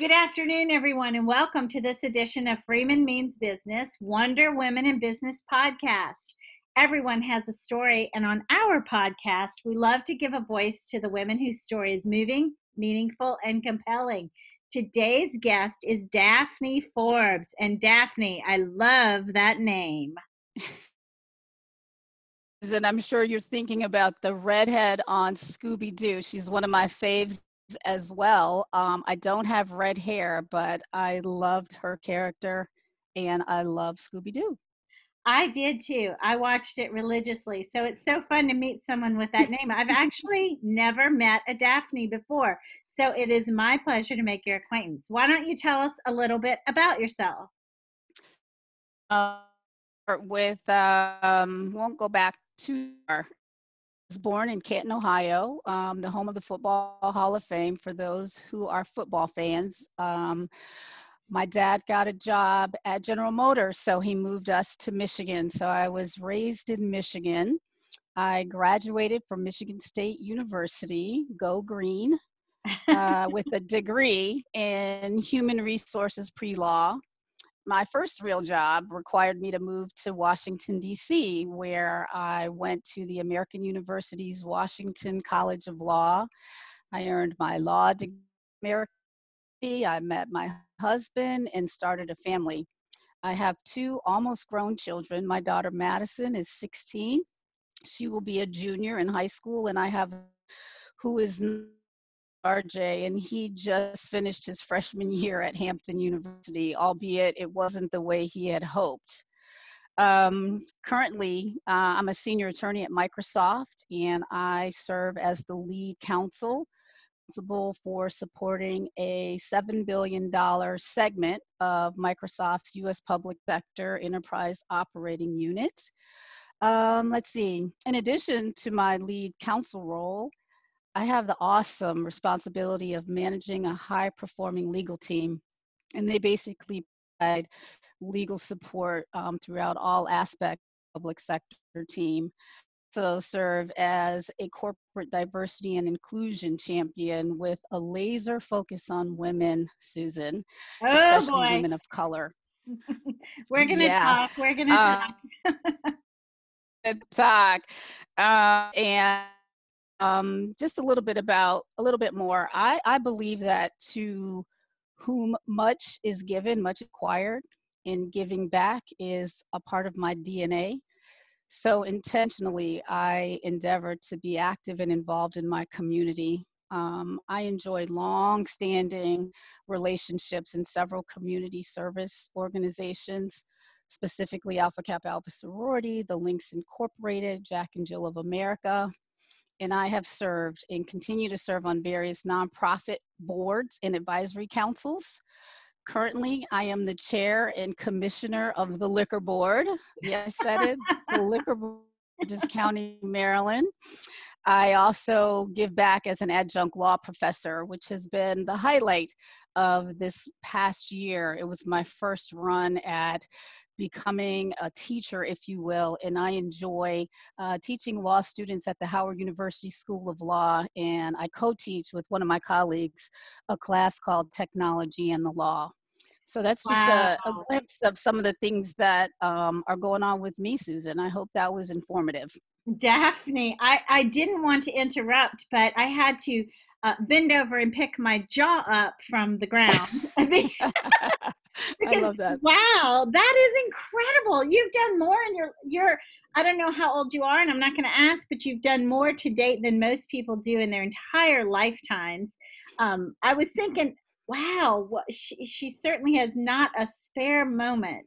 Good afternoon, everyone, and welcome to this edition of Freeman Means Business Wonder Women in Business podcast. Everyone has a story, and on our podcast, we love to give a voice to the women whose story is moving, meaningful, and compelling. Today's guest is Daphne Forbes, and Daphne, I love that name. and I'm sure you're thinking about the redhead on Scooby Doo. She's one of my faves as well. Um, I don't have red hair, but I loved her character and I love Scooby Doo. I did too. I watched it religiously. So it's so fun to meet someone with that name. I've actually never met a Daphne before. So it is my pleasure to make your acquaintance. Why don't you tell us a little bit about yourself? Uh, with, um, won't go back too far was born in Canton, Ohio, um, the home of the Football Hall of Fame for those who are football fans. Um, my dad got a job at General Motors, so he moved us to Michigan. So I was raised in Michigan. I graduated from Michigan State University, go green, uh, with a degree in human resources pre law my first real job required me to move to Washington, D.C., where I went to the American University's Washington College of Law. I earned my law degree. I met my husband and started a family. I have two almost grown children. My daughter Madison is 16. She will be a junior in high school, and I have who is RJ, and he just finished his freshman year at Hampton University, albeit it wasn't the way he had hoped. Um, currently, uh, I'm a senior attorney at Microsoft, and I serve as the lead counsel responsible for supporting a $7 billion segment of Microsoft's US public sector enterprise operating unit. Um, let's see, in addition to my lead counsel role, I have the awesome responsibility of managing a high performing legal team. And they basically provide legal support um, throughout all aspects of the public sector team. So serve as a corporate diversity and inclusion champion with a laser focus on women, Susan, oh, especially boy. women of color. We're gonna yeah. talk. We're gonna uh, talk. talk. Uh, and um, just a little bit about a little bit more. I, I believe that to whom much is given, much acquired, and giving back is a part of my DNA. So intentionally, I endeavor to be active and involved in my community. Um, I enjoy long standing relationships in several community service organizations, specifically Alpha Kappa Alpha Sorority, the Links Incorporated, Jack and Jill of America, and I have served and continue to serve on various nonprofit boards and advisory councils. Currently, I am the chair and commissioner of the Liquor Board. Yes, I said it, the Liquor Board, Burgess County, Maryland. I also give back as an adjunct law professor, which has been the highlight of this past year. It was my first run at becoming a teacher, if you will, and I enjoy uh, teaching law students at the Howard University School of Law, and I co-teach with one of my colleagues a class called Technology and the Law. So that's just wow. a, a, glimpse of some of the things that um, are going on with me, Susan. I hope that was informative. Daphne, I, I didn't want to interrupt, but I had to uh, bend over and pick my jaw up from the ground. because, I love that. Wow, that is incredible. You've done more in your your I don't know how old you are, and I'm not going to ask, but you've done more to date than most people do in their entire lifetimes. Um, I was thinking, wow, what, she, she certainly has not a spare moment.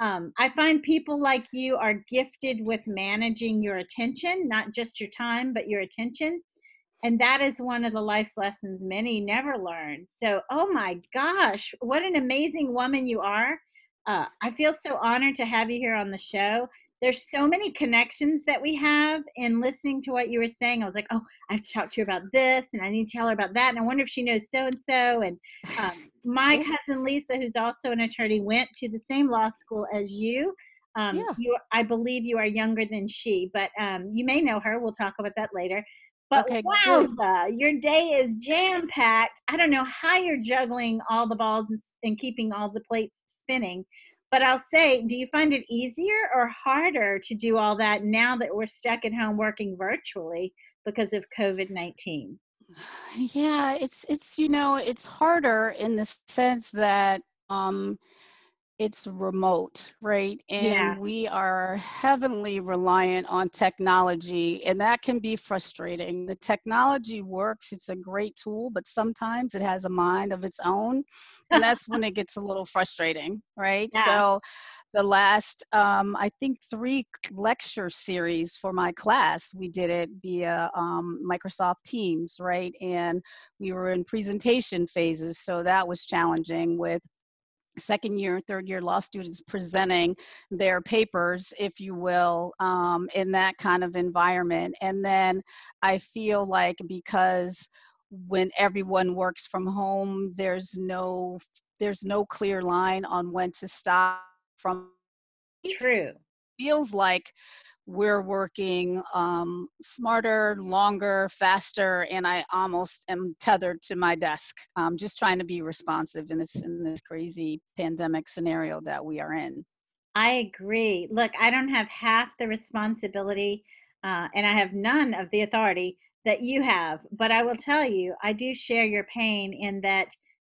Um, I find people like you are gifted with managing your attention, not just your time, but your attention and that is one of the life's lessons many never learn so oh my gosh what an amazing woman you are. Uh, i feel so honored to have you here on the show. There's so many connections that we have in listening to what you were saying. I was like oh i have to talk to her about this and i need to tell her about that and i wonder if she knows so and so and um, my cousin lisa who's also an attorney went to the same law school as you. Um, yeah. you, I believe you are younger than she, but um, you may know her. We'll talk about that later. But Okay, wowza, your day is jam packed. I don't know how you're juggling all the balls and, and keeping all the plates spinning. But I'll say, do you find it easier or harder to do all that now that we're stuck at home working virtually because of COVID 19? Yeah, it's it's you know it's harder in the sense that um, it's remote, right? Yeah. And we are heavily reliant on technology, and that can be frustrating. The technology works, it's a great tool, but sometimes it has a mind of its own, and that's when it gets a little frustrating, right? Yeah. So, the last, um, I think, three lecture series for my class, we did it via um, Microsoft Teams, right? And we were in presentation phases, so that was challenging with second year and third year law students presenting their papers if you will um, in that kind of environment and then i feel like because when everyone works from home there's no there's no clear line on when to stop from True. feels like we're working um, smarter, longer, faster, and I almost am tethered to my desk. I'm just trying to be responsive in this in this crazy pandemic scenario that we are in. I agree. Look, I don't have half the responsibility uh, and I have none of the authority that you have. But I will tell you, I do share your pain in that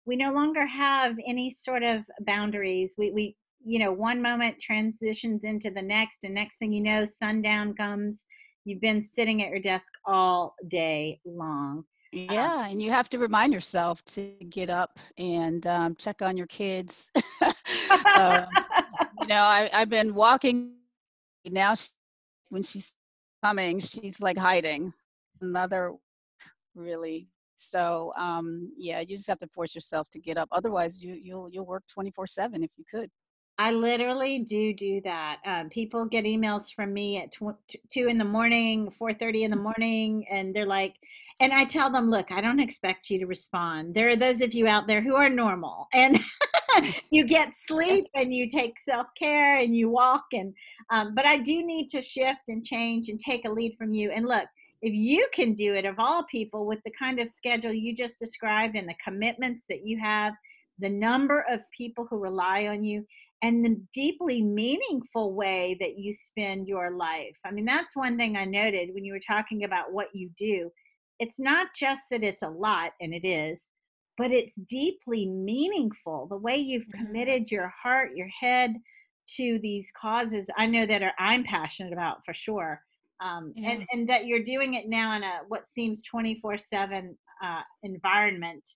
we no longer have any sort of boundaries. We, we, you know, one moment transitions into the next, and next thing you know, sundown comes. You've been sitting at your desk all day long. Yeah, and you have to remind yourself to get up and um, check on your kids. um, you know, I, I've been walking now. She, when she's coming, she's like hiding. Another really. So um, yeah, you just have to force yourself to get up. Otherwise, you you'll you'll work twenty four seven if you could. I literally do do that. Um, people get emails from me at tw- two in the morning, four thirty in the morning, and they're like, and I tell them, look, I don't expect you to respond. There are those of you out there who are normal, and you get sleep, and you take self care, and you walk, and um, but I do need to shift and change and take a lead from you. And look, if you can do it, of all people, with the kind of schedule you just described and the commitments that you have, the number of people who rely on you and the deeply meaningful way that you spend your life. I mean, that's one thing I noted when you were talking about what you do. It's not just that it's a lot, and it is, but it's deeply meaningful. The way you've Mhm. committed your heart, your head to these causes, I know that are, I'm passionate about for sure. Um, and, Yeah. and that you're doing it now in a what seems 24 7 uh, environment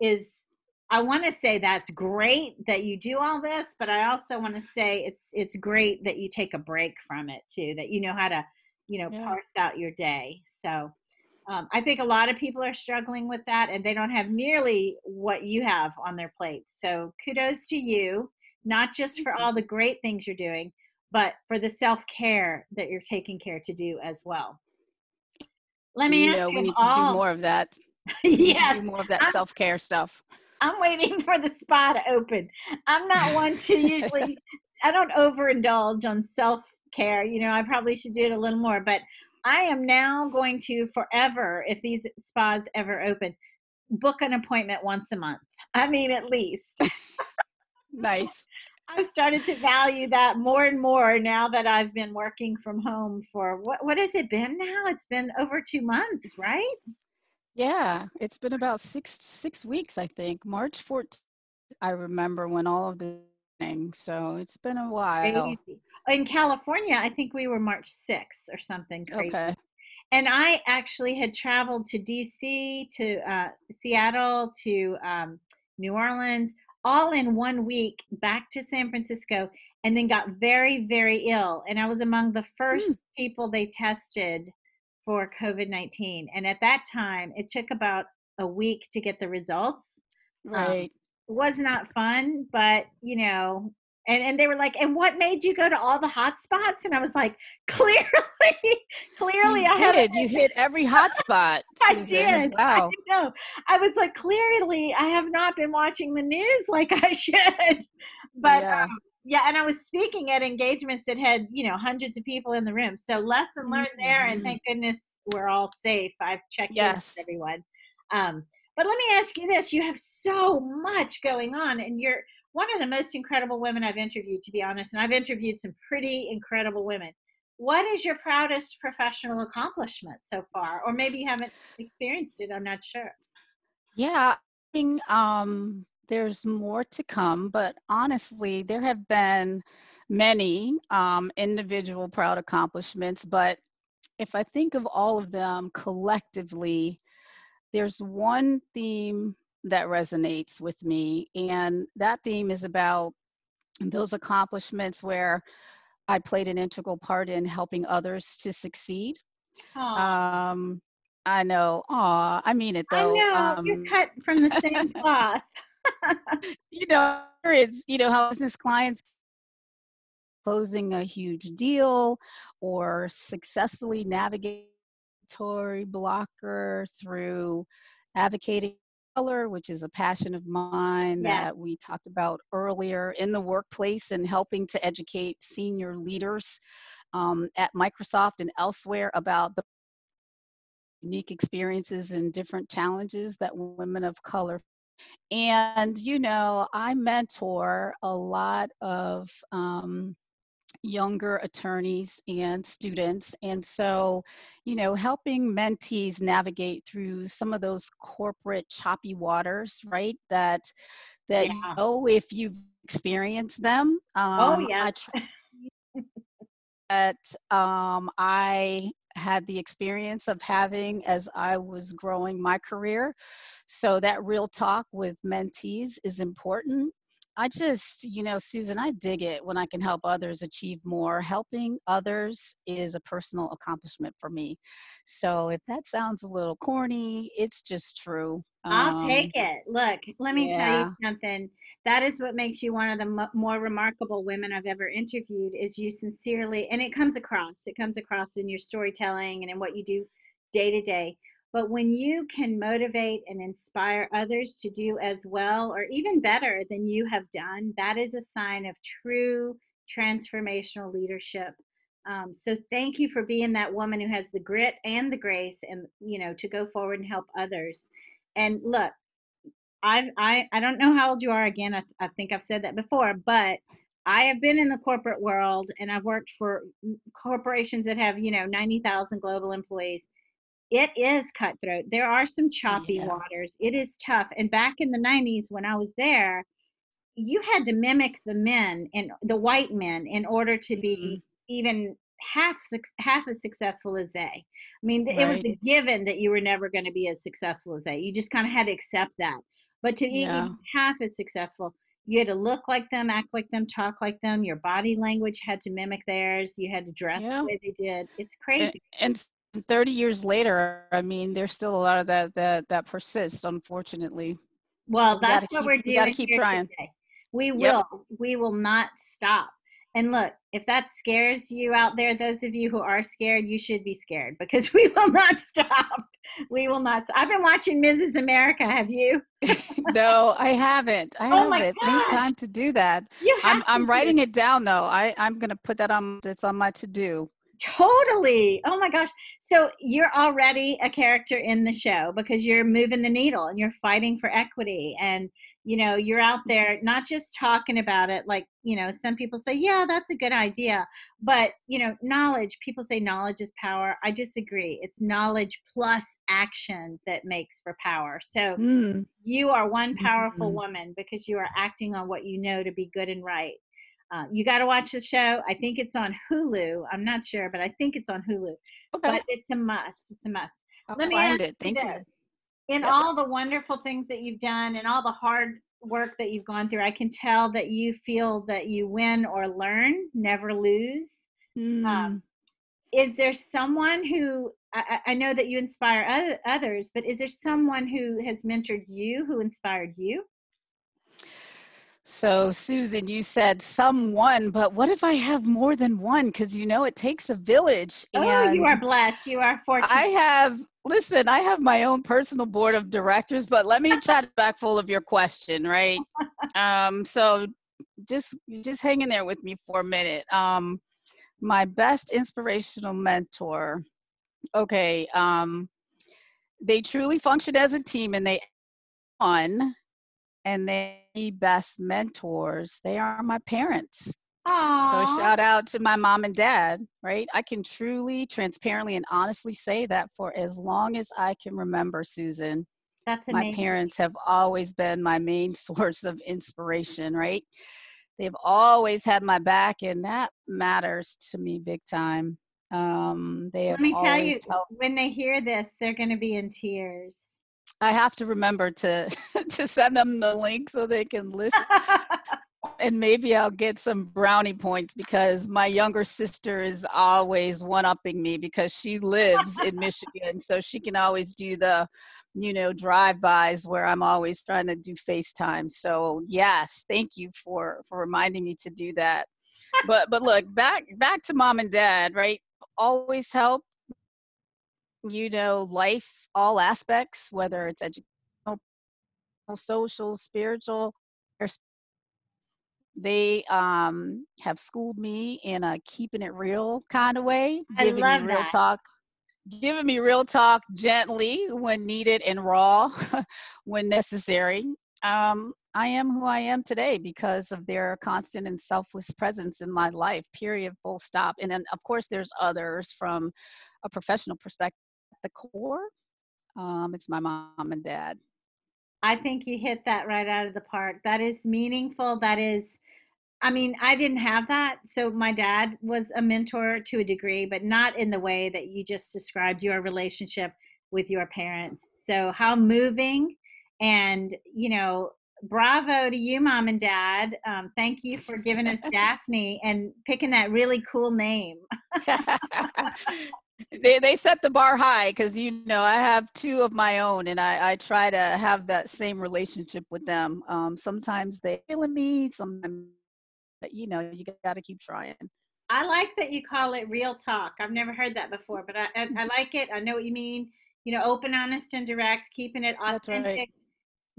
is I want to say that's great that you do all this, but I also want to say it's it's great that you take a break from it too. That you know how to, you know, Yeah. parse out your day. So um, I think a lot of people are struggling with that, and they don't have nearly what you have on their plates. So kudos to you, not just for all the great things you're doing, but for the self care that you're taking care to do as well. Let me You ask know, you we need to do more of that. We need to yes, do more of that self care stuff. I'm waiting for the spa to open. I'm not one to usually, I don't overindulge on self care. You know, I probably should do it a little more, but I am now going to forever, if these spas ever open, book an appointment once a month. I mean, at least. Nice. I've started to value that more and more now that I've been working from home for what what has it been now? It's been over 2 months, right? Yeah, it's been about six six weeks, I think. March 14th, I remember when all of the thing. So it's been a while. Crazy. In California, I think we were March 6th or something crazy. Okay. and I actually had traveled to DC, to uh, Seattle, to um, New Orleans, all in one week, back to San Francisco, and then got very, very ill. And I was among the first people they tested for COVID 19. And at that time, it took about a week to get the results. Um, Right. it was not fun, but you know, and, and they were like, and what made you go to all the hot spots? And I was like, clearly, clearly You I did. You hit every hot spot, I did. Wow. I know. I was like, clearly, I have not been watching the news like I should. But Yeah. um, yeah, and I was speaking at engagements that had, you know, hundreds of people in the room. So lesson learned mm-hmm. there, and mm-hmm. thank goodness we're all safe. I've checked yes. everyone. Um, but let me ask you this: you have so much going on, and you're one of the most incredible women I've interviewed, to be honest. And I've interviewed some pretty incredible women. What is your proudest professional accomplishment so far? Or maybe you haven't experienced it. I'm not sure. Yeah, um, there's more to come, but honestly, there have been many um, individual proud accomplishments. But if I think of all of them collectively, there's one theme that resonates with me, and that theme is about those accomplishments where I played an integral part in helping others to succeed. Um, I know. Aw, I mean it though. I know. Um, You're cut from the same cloth. you know, it's you know how business clients closing a huge deal or successfully navigating blocker through advocating color, which is a passion of mine yeah. that we talked about earlier in the workplace and helping to educate senior leaders um, at Microsoft and elsewhere about the unique experiences and different challenges that women of color and you know i mentor a lot of um, younger attorneys and students. And so, you know, helping mentees navigate through some of those corporate choppy waters, right? That that yeah. you know if you've experienced them. Oh, um, oh yes. that um, I had the experience of having as I was growing my career. So that real talk with mentees is important. I just, you know, Susan, I dig it when I can help others achieve more. Helping others is a personal accomplishment for me. So if that sounds a little corny, it's just true. I'll um, take it. Look, let me yeah. tell you something. That is what makes you one of the mo- more remarkable women I've ever interviewed. Is you sincerely, and it comes across. It comes across in your storytelling and in what you do day to day. But when you can motivate and inspire others to do as well or even better than you have done, that is a sign of true transformational leadership. Um, so thank you for being that woman who has the grit and the grace and you know to go forward and help others. And look, I've I I don't know how old you are again. I, I think I've said that before, but I have been in the corporate world and I've worked for corporations that have, you know, 90,000 global employees it is cutthroat. There are some choppy yeah. waters. It is tough. And back in the 90s when I was there, you had to mimic the men and the white men in order to be mm-hmm. even half half as successful as they. I mean, right. it was a given that you were never going to be as successful as they. You just kind of had to accept that. But to yeah. be half as successful, you had to look like them, act like them, talk like them. Your body language had to mimic theirs. You had to dress yeah. the way they did. It's crazy. And, and 30 years later, I mean, there's still a lot of that that that persists, unfortunately. Well, we that's what keep, we're doing. We gotta keep trying. Today. We will. Yep. We will not stop. And look, if that scares you out there, those of you who are scared, you should be scared because we will not stop. We will not. Stop. I've been watching Mrs. America. Have you? no, I haven't. I oh haven't. Need time to do that. You have I'm, I'm writing it down though. I I'm gonna put that on. It's on my to do. Totally. Oh my gosh. So you're already a character in the show because you're moving the needle and you're fighting for equity and you know, you're out there not just talking about it like, you know, some people say, "Yeah, that's a good idea." But, you know, knowledge, people say knowledge is power. I disagree. It's knowledge plus action that makes for power. So, mm. you are one powerful mm-hmm. woman because you are acting on what you know to be good and right uh, you got to watch the show. I think it's on Hulu. I'm not sure, but I think it's on Hulu. Okay. But it's a must. It's a must. I'll Let me find it. Thank you. In yep. all the wonderful things that you've done and all the hard work that you've gone through, I can tell that you feel that you win or learn, never lose. Mm. Um, is there someone who I, I, know that you inspire others, but is there someone who has mentored you who inspired you? So, Susan, you said someone, but what if I have more than one? Because you know it takes a village. Oh, you are blessed. You are fortunate. I have, listen, I have my own personal board of directors, but let me chat back full of your question, right? um, so, just just hang in there with me for a minute. Um, my best inspirational mentor. Okay, um, they truly function as a team, and they on, and they best mentors. They are my parents. Aww. So shout out to my mom and dad, right? I can truly, transparently, and honestly say that for as long as I can remember, Susan, That's amazing. my parents have always been my main source of inspiration, right? They've always had my back, and that matters to me big time. Um, they have Let me tell you, when they hear this, they're going to be in tears. I have to remember to to send them the link so they can listen. and maybe I'll get some brownie points because my younger sister is always one upping me because she lives in Michigan. So she can always do the, you know, drive bys where I'm always trying to do FaceTime. So yes, thank you for for reminding me to do that. But but look, back back to mom and dad, right? Always help you know, life, all aspects, whether it's educational, social, spiritual, they um, have schooled me in a keeping it real kind of way, I giving me real that. talk, giving me real talk gently when needed and raw when necessary. Um, I am who I am today because of their constant and selfless presence in my life, period, full stop. And then, of course, there's others from a professional perspective. At the core, um, it's my mom and dad. I think you hit that right out of the park. That is meaningful. That is, I mean, I didn't have that. So my dad was a mentor to a degree, but not in the way that you just described your relationship with your parents. So how moving and, you know, bravo to you, mom and dad. Um, thank you for giving us Daphne and picking that really cool name. they they set the bar high because you know I have two of my own, and I I try to have that same relationship with them. Um, sometimes they feeling me, sometimes you know you got to keep trying. I like that you call it real talk. I've never heard that before, but I, I, I like it. I know what you mean. You know, open, honest, and direct, keeping it That's right. authentic.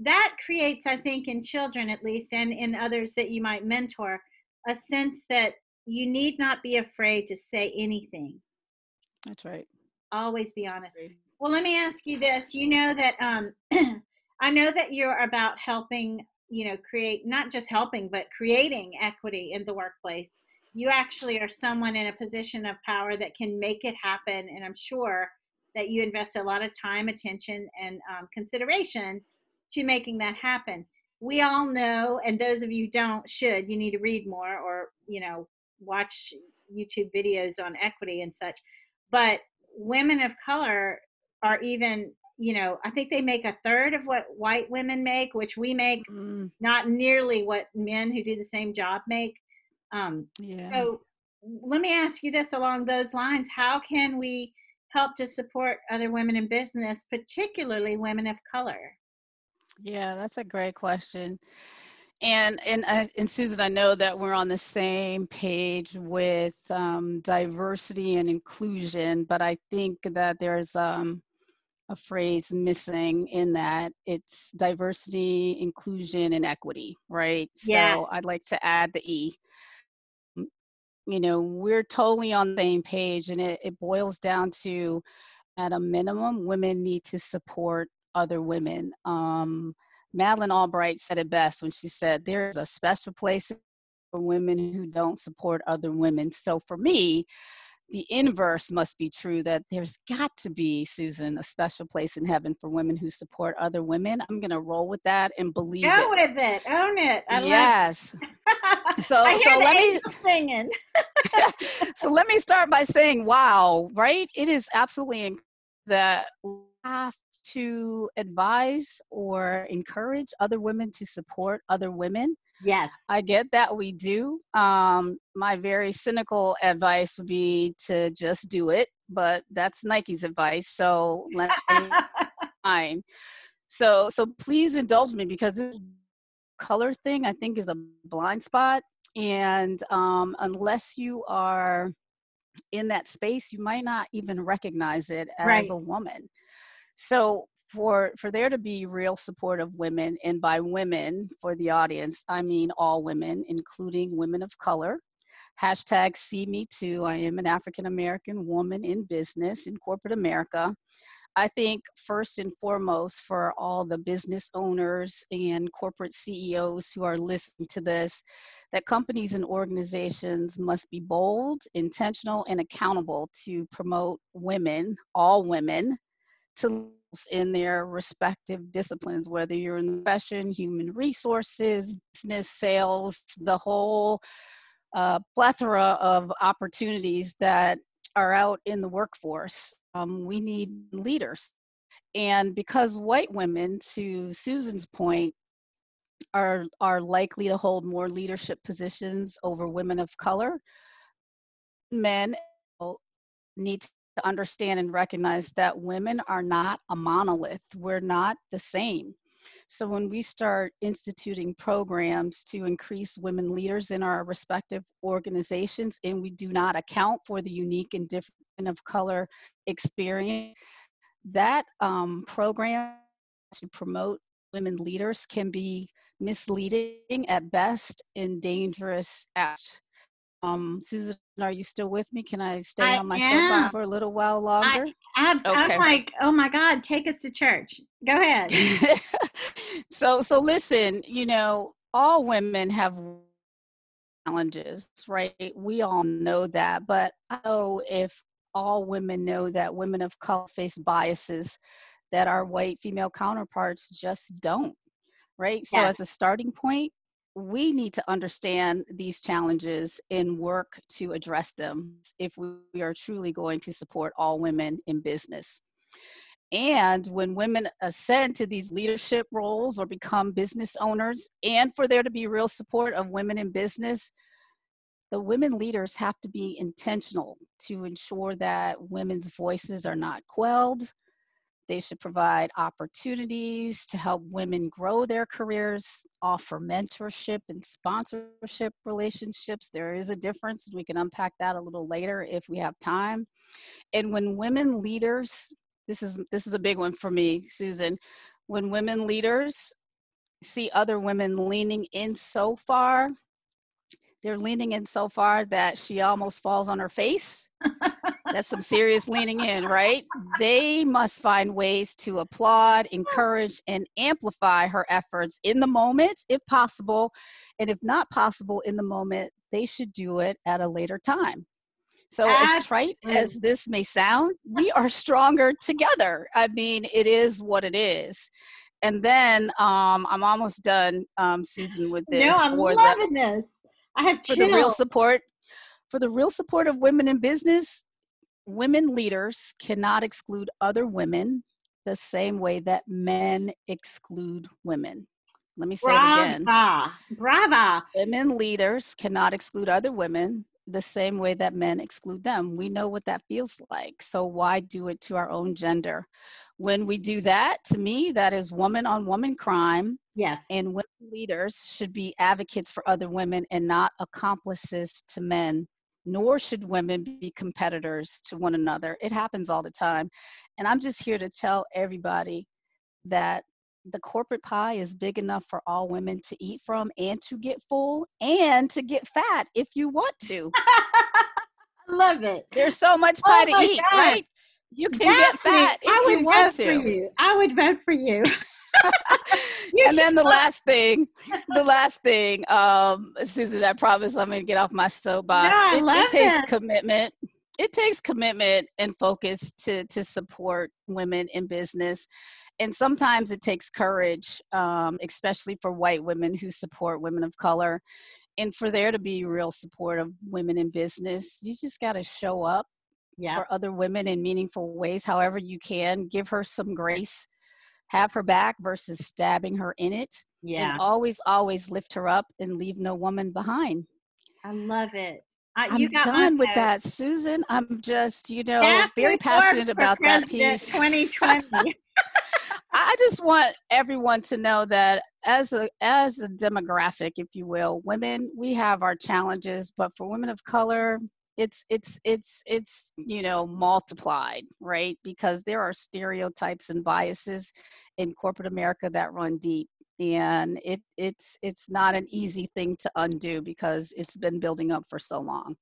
That creates, I think, in children at least, and in others that you might mentor, a sense that you need not be afraid to say anything. That's right. Always be honest. Well, let me ask you this. You know that um, I know that you're about helping, you know, create not just helping, but creating equity in the workplace. You actually are someone in a position of power that can make it happen, and I'm sure that you invest a lot of time, attention, and um, consideration to making that happen. We all know, and those of you don't should, you need to read more or you know watch YouTube videos on equity and such. But women of color are even you know i think they make a third of what white women make which we make Mm, not nearly what men who do the same job make um, yeah. so let me ask you this along those lines how can we help to support other women in business particularly women of color Yeah, that's a great question. And and uh, and Susan, I know that we're on the same page with um, diversity and inclusion, but I think that there's um, a phrase missing in that it's diversity, inclusion, and equity, right? Yeah. So I'd like to add the E. You know, we're totally on the same page, and it, it boils down to, at a minimum, women need to support other women. Um, Madeleine Albright said it best when she said, There's a special place for women who don't support other women. So for me, the inverse must be true that there's got to be, Susan, a special place in heaven for women who support other women. I'm going to roll with that and believe go it. with it own it i yes. love So, so let me singing so let me start by saying, wow, right? It is absolutely inc- that we have to advise or encourage other women to support other women. Yes I get that we do. Um, my very cynical advice would be to just do it, but that's Nike's advice. So let me mine. So so please indulge me because this color thing I think is a blind spot. And um, unless you are in that space, you might not even recognize it as Right. a woman. So for for there to be real support of women and by women for the audience i mean all women including women of color. Hashtag see me too i am an african american woman in business in corporate america. I think first and foremost for all the business owners and corporate CEOs who are listening to this, that companies and organizations must be bold, intentional, and accountable to promote women, all women, to in their respective disciplines, whether you're in fashion, human resources, business, sales, the whole uh, plethora of opportunities that are out in the workforce. Um, we need leaders. And because white women, to Susan's point, are, are likely to hold more leadership positions over women of color, men need to understand and recognize that women are not a monolith. We're not the same. So when we start instituting programs to increase women leaders in our respective organizations, and we do not account for the unique and different of color experience, that um, program to promote women leaders can be misleading at best and dangerous at um, Susan, are you still with me? Can I stay I on my soapbox for a little while longer? I, abs- okay. I'm like, oh my God, take us to church. Go ahead. so, so listen. You know, all women have challenges, right? We all know that, but I know if all women know that women of color face biases that our white female counterparts just don't, right? So, as a starting point, we need to understand these challenges and work to address them if we are truly going to support all women in business. And when women ascend to these leadership roles or become business owners, and for there to be real support of women in business, the women leaders have to be intentional to ensure that women's voices are not quelled, they should provide opportunities to help women grow their careers, offer mentorship and sponsorship relationships. There is a difference. We can unpack that a little later if we have time. And when women leaders, this is this is a big one for me, Susan. When women leaders see other women leaning in so far, they're leaning in so far that she almost falls on her face that's some serious leaning in, right? They must find ways to applaud, encourage, and amplify her efforts in the moment, if possible. And if not possible in the moment, they should do it at a later time. So, as trite as this may sound, we are stronger together. I mean, it is what it is. And then um, I'm almost done, um, Susan, with this. No, I'm loving the, this. I have for the real support for the real support of women in business, women leaders cannot exclude other women the same way that men exclude women. Let me say Brava. it again. Brava. Women leaders cannot exclude other women the same way that men exclude them. We know what that feels like. So why do it to our own gender? When we do that, to me, that is woman on woman crime. Yes. And women leaders should be advocates for other women and not accomplices to men nor should women be competitors to one another. It happens all the time. And I'm just here to tell everybody that the corporate pie is big enough for all women to eat from and to get full and to get fat if you want to. I love it. There's so much oh pie oh to eat, God. right? You can get fat if I would you want vote to. For you. I would vote for you. and then the last thing, the last thing, um, Susan, I promise I'm going to get off my soapbox. No, it, it takes it. commitment. It takes commitment and focus to to support women in business, and sometimes it takes courage, um, especially for white women who support women of color. And for there to be real support of women in business, you just got to show up yeah. for other women in meaningful ways, however you can. Give her some grace have her back versus stabbing her in it. Yeah. And always, always lift her up and leave no woman behind. I love it. I, I'm done with that, Susan. I'm just, you know, very passionate about that piece. 2020. I just want everyone to know that as a as a demographic, if you will, women we have our challenges, but for women of color, it's it's it's it's you know multiplied right? Because there are stereotypes and biases in corporate america that run deep and it it's it's not an easy thing to undo because it's been building up for so long.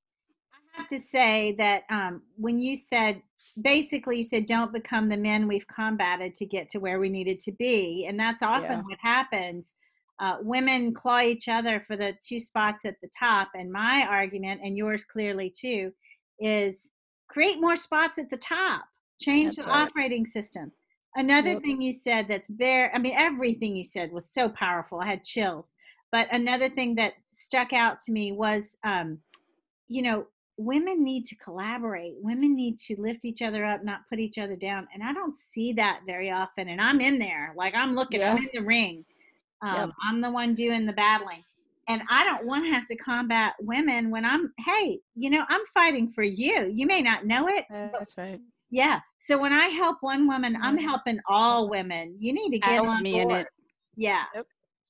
I have to say that um, when you said basically you said don't become the men we've combated to get to where we needed to be and that's often yeah. what happens uh, women claw each other for the two spots at the top. And my argument, and yours clearly too, is create more spots at the top, change that's the right. operating system. Another yep. thing you said that's very, I mean, everything you said was so powerful. I had chills. But another thing that stuck out to me was, um, you know, women need to collaborate. Women need to lift each other up, not put each other down. And I don't see that very often. And I'm in there, like I'm looking, yeah. I'm in the ring. Um, yep. I'm the one doing the battling. And I don't want to have to combat women when I'm, hey, you know, I'm fighting for you. You may not know it. That's right. Yeah. So when I help one woman, I'm helping all women. You need to get on me board. in it. Yeah. Yep.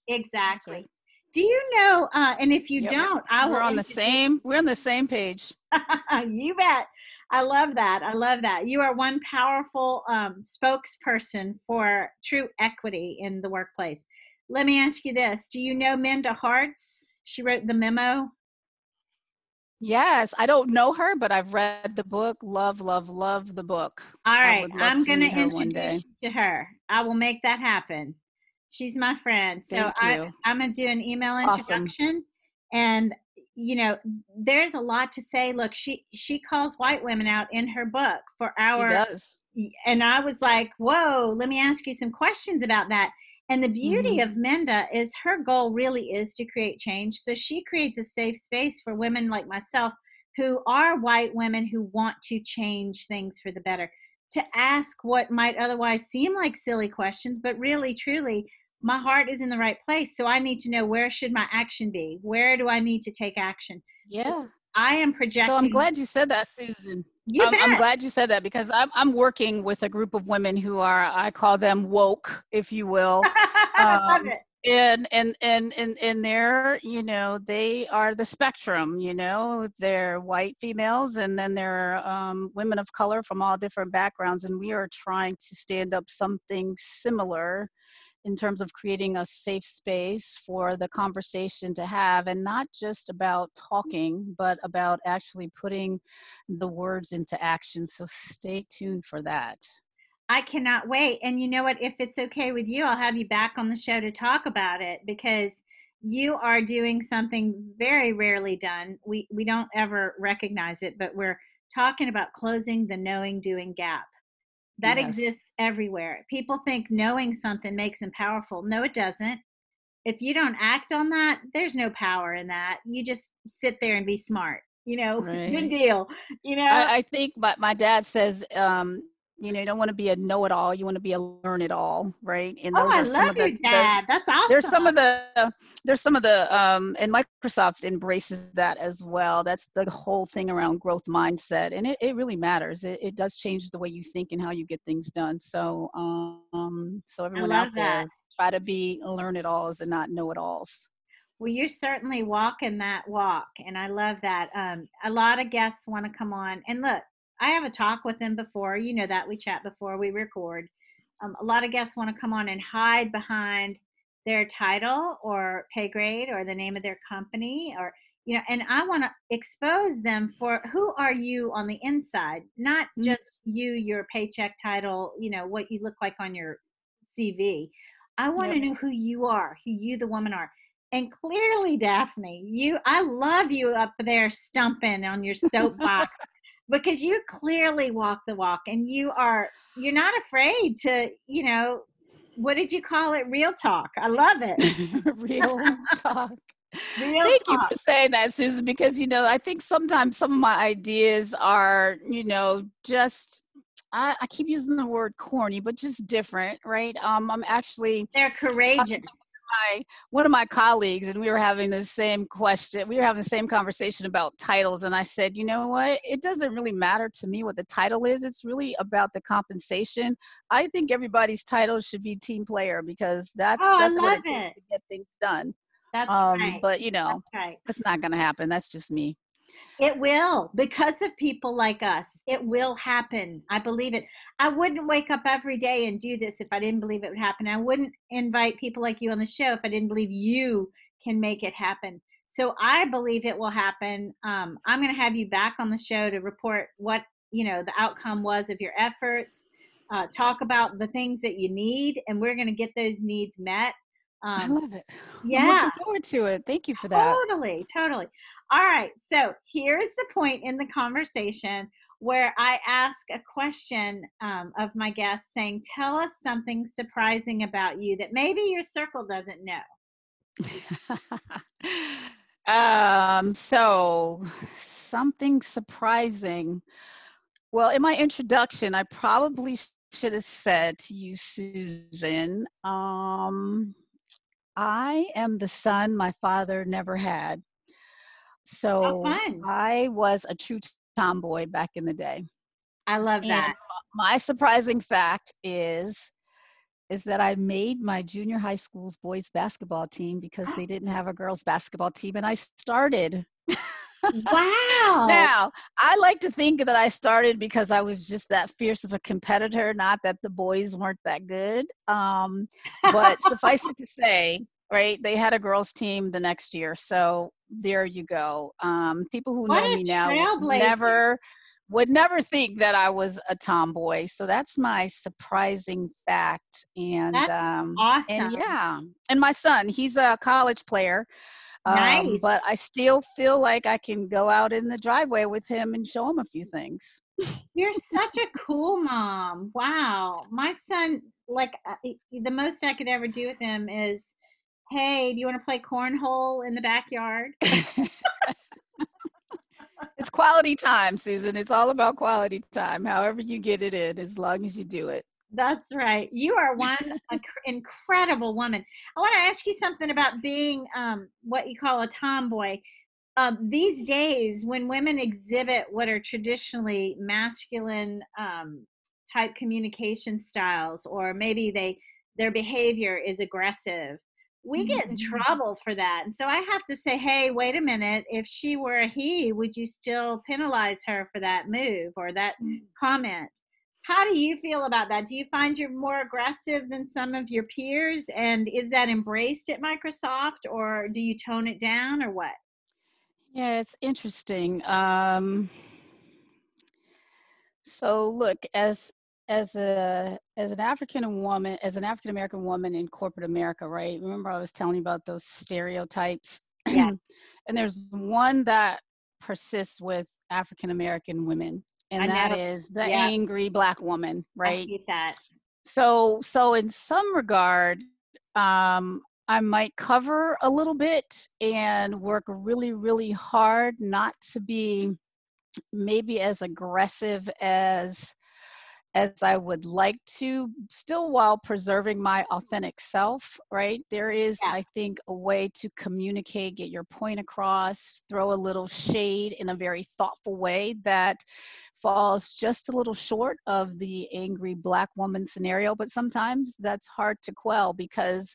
Exactly. Right. Do you know? Uh, and if you yep. don't, I we're on the same. We're on the same page. you bet. I love that. I love that. You are one powerful um, spokesperson for true equity in the workplace. Let me ask you this Do you know Minda Harts? She wrote the memo. Yes, I don't know her, but I've read the book. Love, love, love the book. All right, I'm going to introduce you to her. I will make that happen. She's my friend. So I, i'm going to do an email introduction. Awesome. And you know, there's a lot to say. Look, she she calls white women out in her book for our. She does. And I was like, whoa, let me ask you some questions about that. And the beauty mm-hmm. of Minda is her goal really is to create change. So she creates a safe space for women like myself who are white women who want to change things for the better to ask what might otherwise seem like silly questions, but really, truly, my heart is in the right place. So I need to know where should my action be? Where do I need to take action? Yeah. I am projecting. So I'm glad you said that, Susan. I'm, I'm, glad you said that because I'm, I'm working with a group of women who are, I call them woke, if you will. Um, and, and, and, and, and they're, you know, they are the spectrum, you know, they're white females and then they're um, women of color from all different backgrounds. And we are trying to stand up something similar in terms of creating a safe space for the conversation to have and not just about talking but about actually putting the words into action so stay tuned for that I cannot wait. And you know what? If it's okay with you, I'll have you back on the show to talk about it because you are doing something very rarely done. We we don't ever recognize it, but we're talking about closing the knowing doing gap. That yes. exists everywhere. People think knowing something makes them powerful. No, it doesn't. If you don't act on that, there's no power in that. You just sit there and be smart. You know, right. good deal. You know, I, I think my, my dad says um, you know, you don't want to be a know-it-all. You want to be a learn-it-all, right? And oh, those oh, I are some of the, dad. The, That's awesome. There's some of the, there's some of the, um, and Microsoft embraces that as well. That's the whole thing around growth mindset, and it, it really matters. It, it does change the way you think and how you get things done. So, um, so everyone out there, that. try to be learn-it-alls and not know-it-alls. Well, you're certainly walking that walk, and I love that. Um, a lot of guests want to come on, and look, I have a talk with them before. You know that we chat before we record. Um, a lot of guests want to come on and hide behind their title or pay grade or the name of their company or you know and i want to expose them for who are you on the inside not mm-hmm. just you your paycheck title you know what you look like on your cv i want to know who you are who you the woman are and clearly daphne you i love you up there stumping on your soapbox because you clearly walk the walk and you are you're not afraid to you know what did you call it? Real talk. I love it. Real talk. Real Thank talk. you for saying that, Susan, because you know, I think sometimes some of my ideas are, you know, just I, I keep using the word corny, but just different, right? Um, I'm actually they're courageous my one of my colleagues and we were having the same question we were having the same conversation about titles and i said you know what? It doesn't really matter to me what the title is it's really about the compensation. I think everybody's title should be team player because that's oh, that's what it, it. to get things done. That's um, right. but you know that's right. that's not going to happen that's just me It will because of people like us. It will happen. I believe it. I wouldn't wake up every day and do this if I didn't believe it would happen. I wouldn't invite people like you on the show if I didn't believe you can make it happen. So I believe it will happen. Um, I'm going to have you back on the show to report what you know the outcome was of your efforts. Uh, talk about the things that you need, and we're going to get those needs met. Um, I love it. Yeah. I'm looking forward to it. Thank you for that. Totally, totally. All right. So here's the point in the conversation where I ask a question um, of my guests saying, Tell us something surprising about you that maybe your circle doesn't know. um, so, something surprising. Well, in my introduction, I probably should have said to you, Susan, um, I am the son my father never had. So I was a true tomboy back in the day. I love that. my surprising fact is is that I made my junior high school's boys basketball team because they didn't have a girls basketball team and I started. wow. now, I like to think that I started because I was just that fierce of a competitor, not that the boys weren't that good. Um, but suffice it to say, right, they had a girls team the next year. So there you go. Um, people who what know me now never would never think that I was a tomboy. So that's my surprising fact. And that's um, awesome. And yeah, and my son, he's a college player. Um, nice. Um, but I still feel like I can go out in the driveway with him and show him a few things. You're such a cool mom. Wow. My son, like uh, the most I could ever do with him is hey, do you want to play cornhole in the backyard? it's quality time, Susan. It's all about quality time, however you get it in, as long as you do it. That's right. You are one incredible woman. I want to ask you something about being um, what you call a tomboy. Um, these days, when women exhibit what are traditionally masculine um, type communication styles, or maybe they their behavior is aggressive, we get in mm-hmm. trouble for that. And so I have to say, hey, wait a minute. If she were a he, would you still penalize her for that move or that mm. comment? How do you feel about that? Do you find you're more aggressive than some of your peers? And is that embraced at Microsoft or do you tone it down or what? Yeah, it's interesting. Um, so look, as as a as an African woman, as an African American woman in corporate America, right? Remember I was telling you about those stereotypes? Yeah. and there's one that persists with African American women, and that is the yeah. angry black woman, right? I that. So so in some regard, um, I might cover a little bit and work really, really hard not to be maybe as aggressive as as I would like to, still while preserving my authentic self, right? There is, yeah. I think, a way to communicate, get your point across, throw a little shade in a very thoughtful way that falls just a little short of the angry black woman scenario. But sometimes that's hard to quell because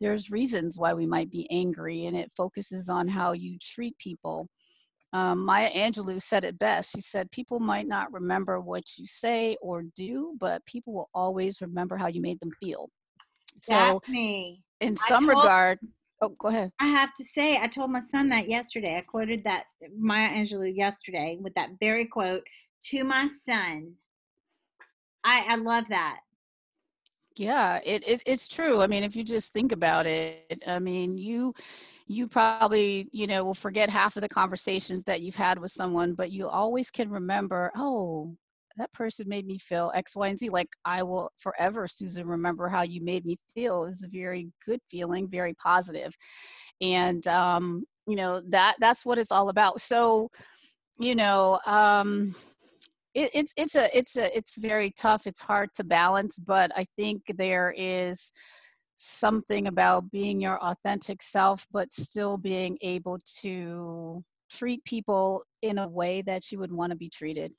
there's reasons why we might be angry and it focuses on how you treat people um, Maya Angelou said it best. She said, People might not remember what you say or do, but people will always remember how you made them feel. So, me. in some told, regard, oh, go ahead. I have to say, I told my son that yesterday. I quoted that Maya Angelou yesterday with that very quote to my son. I, I love that. Yeah, it, it it's true. I mean, if you just think about it, I mean, you you probably you know will forget half of the conversations that you've had with someone but you always can remember oh that person made me feel x y and z like i will forever susan remember how you made me feel is a very good feeling very positive and um you know that that's what it's all about so you know um it, it's it's a it's a it's very tough it's hard to balance but i think there is something about being your authentic self, but still being able to treat people in a way that you would want to be treated.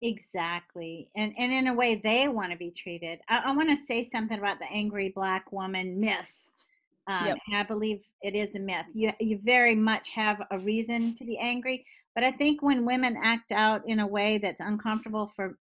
Exactly. And and in a way they want to be treated. I, I want to say something about the angry black woman myth. Um, Yep. And I believe it is a myth. You, you very much have a reason to be angry. But I think when women act out in a way that's uncomfortable for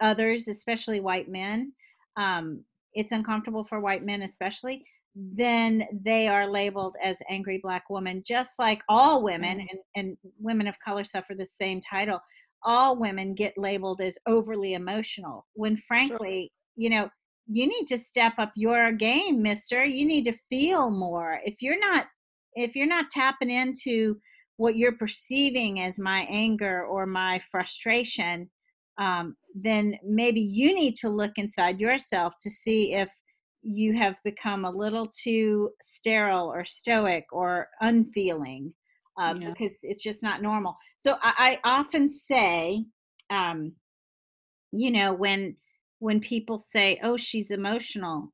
others, especially white men, um, it's uncomfortable for white men, especially, then they are labeled as angry black woman, just like all women Mm. and, and women of color suffer the same title. All women get labeled as overly emotional when, frankly, you know, you need to step up your game, mister. You need to feel more. If you're not, if you're not tapping into what you're perceiving as my anger or my frustration, um, then maybe you need to look inside yourself to see if you have become a little too sterile or stoic or unfeeling uh, Yeah. because it's just not normal. So I, I often say, um, you know, when when people say, "Oh, she's emotional,"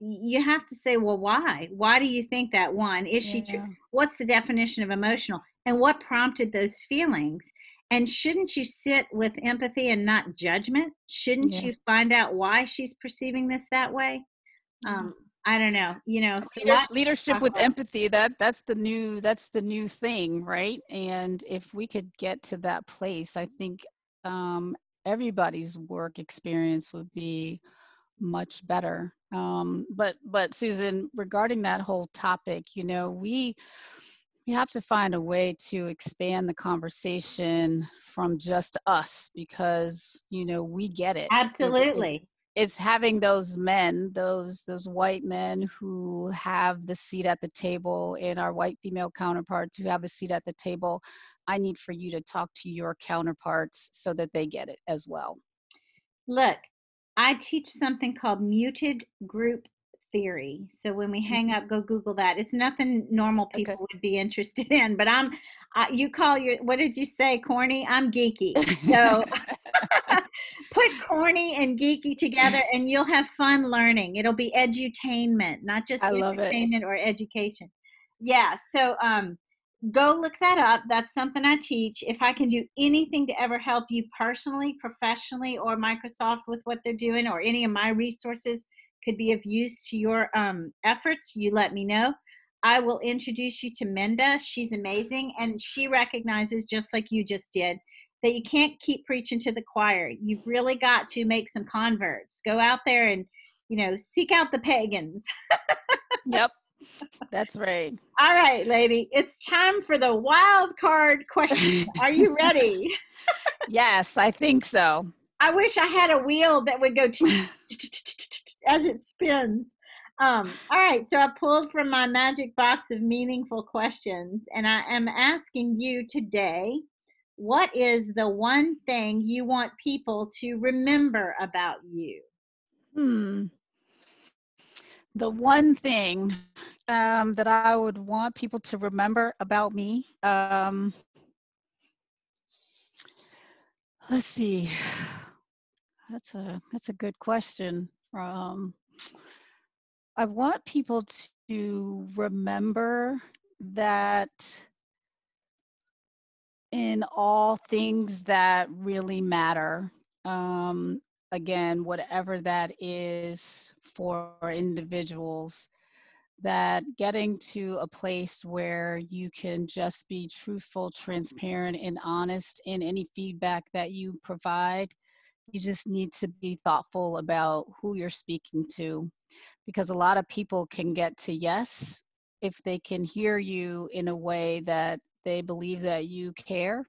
you have to say, "Well, why? Why do you think that?" One is she? Tr- Yeah. what's the definition of emotional, and what prompted those feelings? And shouldn't you sit with empathy and not judgment? Shouldn't Yeah. you find out why she's perceiving this that way? Um, I don't know. You know, so Leaders- lots to leadership with about. empathy that that's the new that's the new thing right and if we could get to that place i think um, everybody's work experience would be much better um, but but susan regarding that whole topic you know we we have to find a way to expand the conversation from just us because you know we get it. It's- it's- Absolutely. it's having those men those those white men who have the seat at the table and our white female counterparts who have a seat at the table. I need for you to talk to your counterparts so that they get it as well. Look, I teach something called muted group theory. So when we hang up, go Google that. It's nothing normal people Okay. would be interested in, but I'm, uh, you call your, what did you say, corny? I'm geeky. So put corny and geeky together and you'll have fun learning. It'll be edutainment, not just I entertainment or education. Yeah. So, um, go look that up. That's something I teach. If I can do anything to ever help you personally, professionally, or Microsoft with what they're doing, or any of my resources could be of use to your um, efforts, you let me know. I will introduce you to Minda. She's amazing, and she recognizes, just like you just did, that you can't keep preaching to the choir. You've really got to make some converts. Go out there and, you know, seek out the pagans. yep that's right All right, lady, it's time for the wild card question. Are you ready? yes i think so I wish I had a wheel that would go as it spins. Um, all right, so I pulled from my magic box of meaningful questions, and I am asking you today what is the one thing you want people to remember about you? Hmm. The one thing um, that I would want people to remember about me, um, let's see. That's a that's a good question. Um, I want people to remember that in all things that really matter, um, again, whatever that is for individuals, that getting to a place where you can just be truthful, transparent, and honest in any feedback that you provide. You just need to be thoughtful about who you're speaking to because a lot of people can get to yes if they can hear you in a way that they believe that you care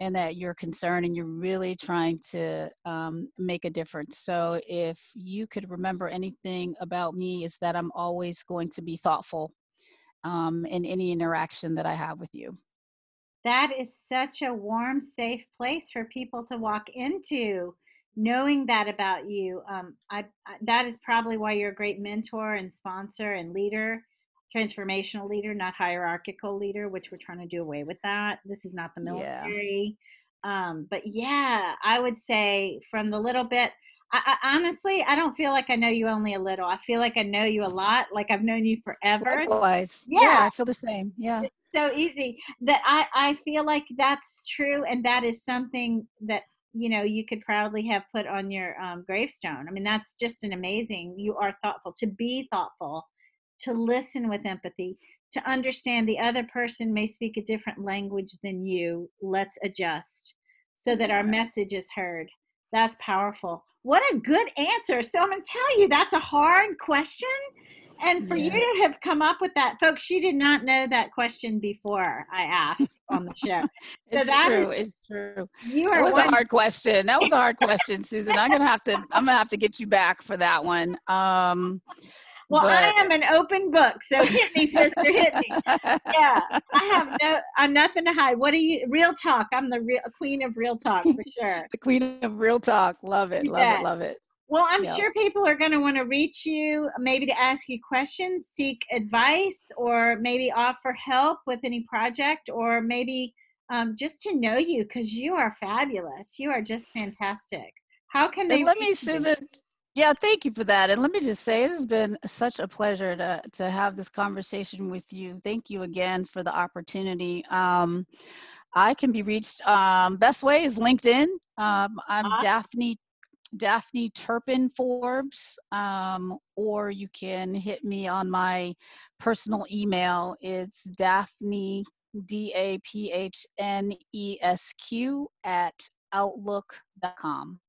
and that you're concerned and you're really trying to um, make a difference. So, if you could remember anything about me, is that I'm always going to be thoughtful um, in any interaction that I have with you. That is such a warm, safe place for people to walk into. Knowing that about you, um, I, I that is probably why you're a great mentor and sponsor and leader, transformational leader, not hierarchical leader, which we're trying to do away with that. This is not the Yeah. military. Um, but yeah, I would say from the little bit, I, I honestly, I don't feel like I know you only a little. I feel like I know you a lot, like I've known you forever. Likewise. Yeah. I feel the same. Yeah. It's so easy that I, I feel like that's true and that is something that you know you could proudly have put on your um, gravestone i mean that's just an amazing you are thoughtful to be thoughtful to listen with empathy, to understand the other person may speak a different language than you. Let's adjust so that our message is heard. That's powerful. What a good answer. So I'm going to tell you, that's a hard question. And for yeah. you to have come up with that, folks, she did not know that question before I asked on the show. it's so true. Is, it's true. You are. That was one, a hard question. That was a hard question, Susan. I'm gonna have to. I'm gonna have to get you back for that one. Um, well, but... I am an open book, so hit me, sister, hit me. Yeah, I have no, I'm nothing to hide. What are you? Real talk. I'm the real queen of real talk for sure. the queen of real talk. Love it. Love it. Love it. Well, I'm yep. sure people are going to want to reach you, maybe to ask you questions, seek advice, or maybe offer help with any project, or maybe um, just to know you because you are fabulous. You are just fantastic. How can they? And let me, Susan. Yeah, thank you for that. And let me just say, it has been such a pleasure to to have this conversation with you. Thank you again for the opportunity. Um, I can be reached. Um, best way is LinkedIn. Um, I'm awesome. Daphne Daphne Turpin Forbes, um, or you can hit me on my personal email. It's Daphne D A P H N E S Q at outlook.com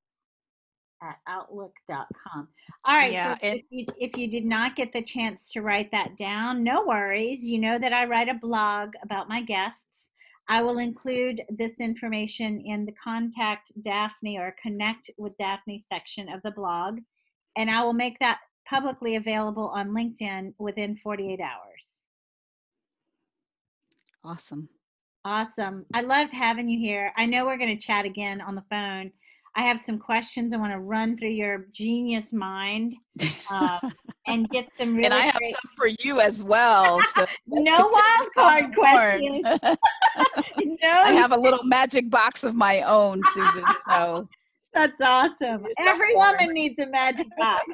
at outlook.com. All right. Yeah, so if, you, if you did not get the chance to write that down, no worries. You know that I write a blog about my guests. I will include this information in the contact Daphne or connect with Daphne section of the blog, and I will make that publicly available on LinkedIn within 48 hours. Awesome. Awesome. I loved having you here. I know we're going to chat again on the phone I have some questions I want to run through your genius mind uh, and get some really. and I have great... some for you as well. So no wild card questions. no. I have a little magic box of my own, Susan. So that's awesome. Every woman needs a magic box.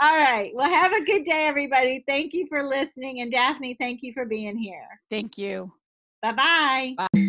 All right. Well, have a good day, everybody. Thank you for listening. And Daphne, thank you for being here. Thank you. Bye-bye. Bye.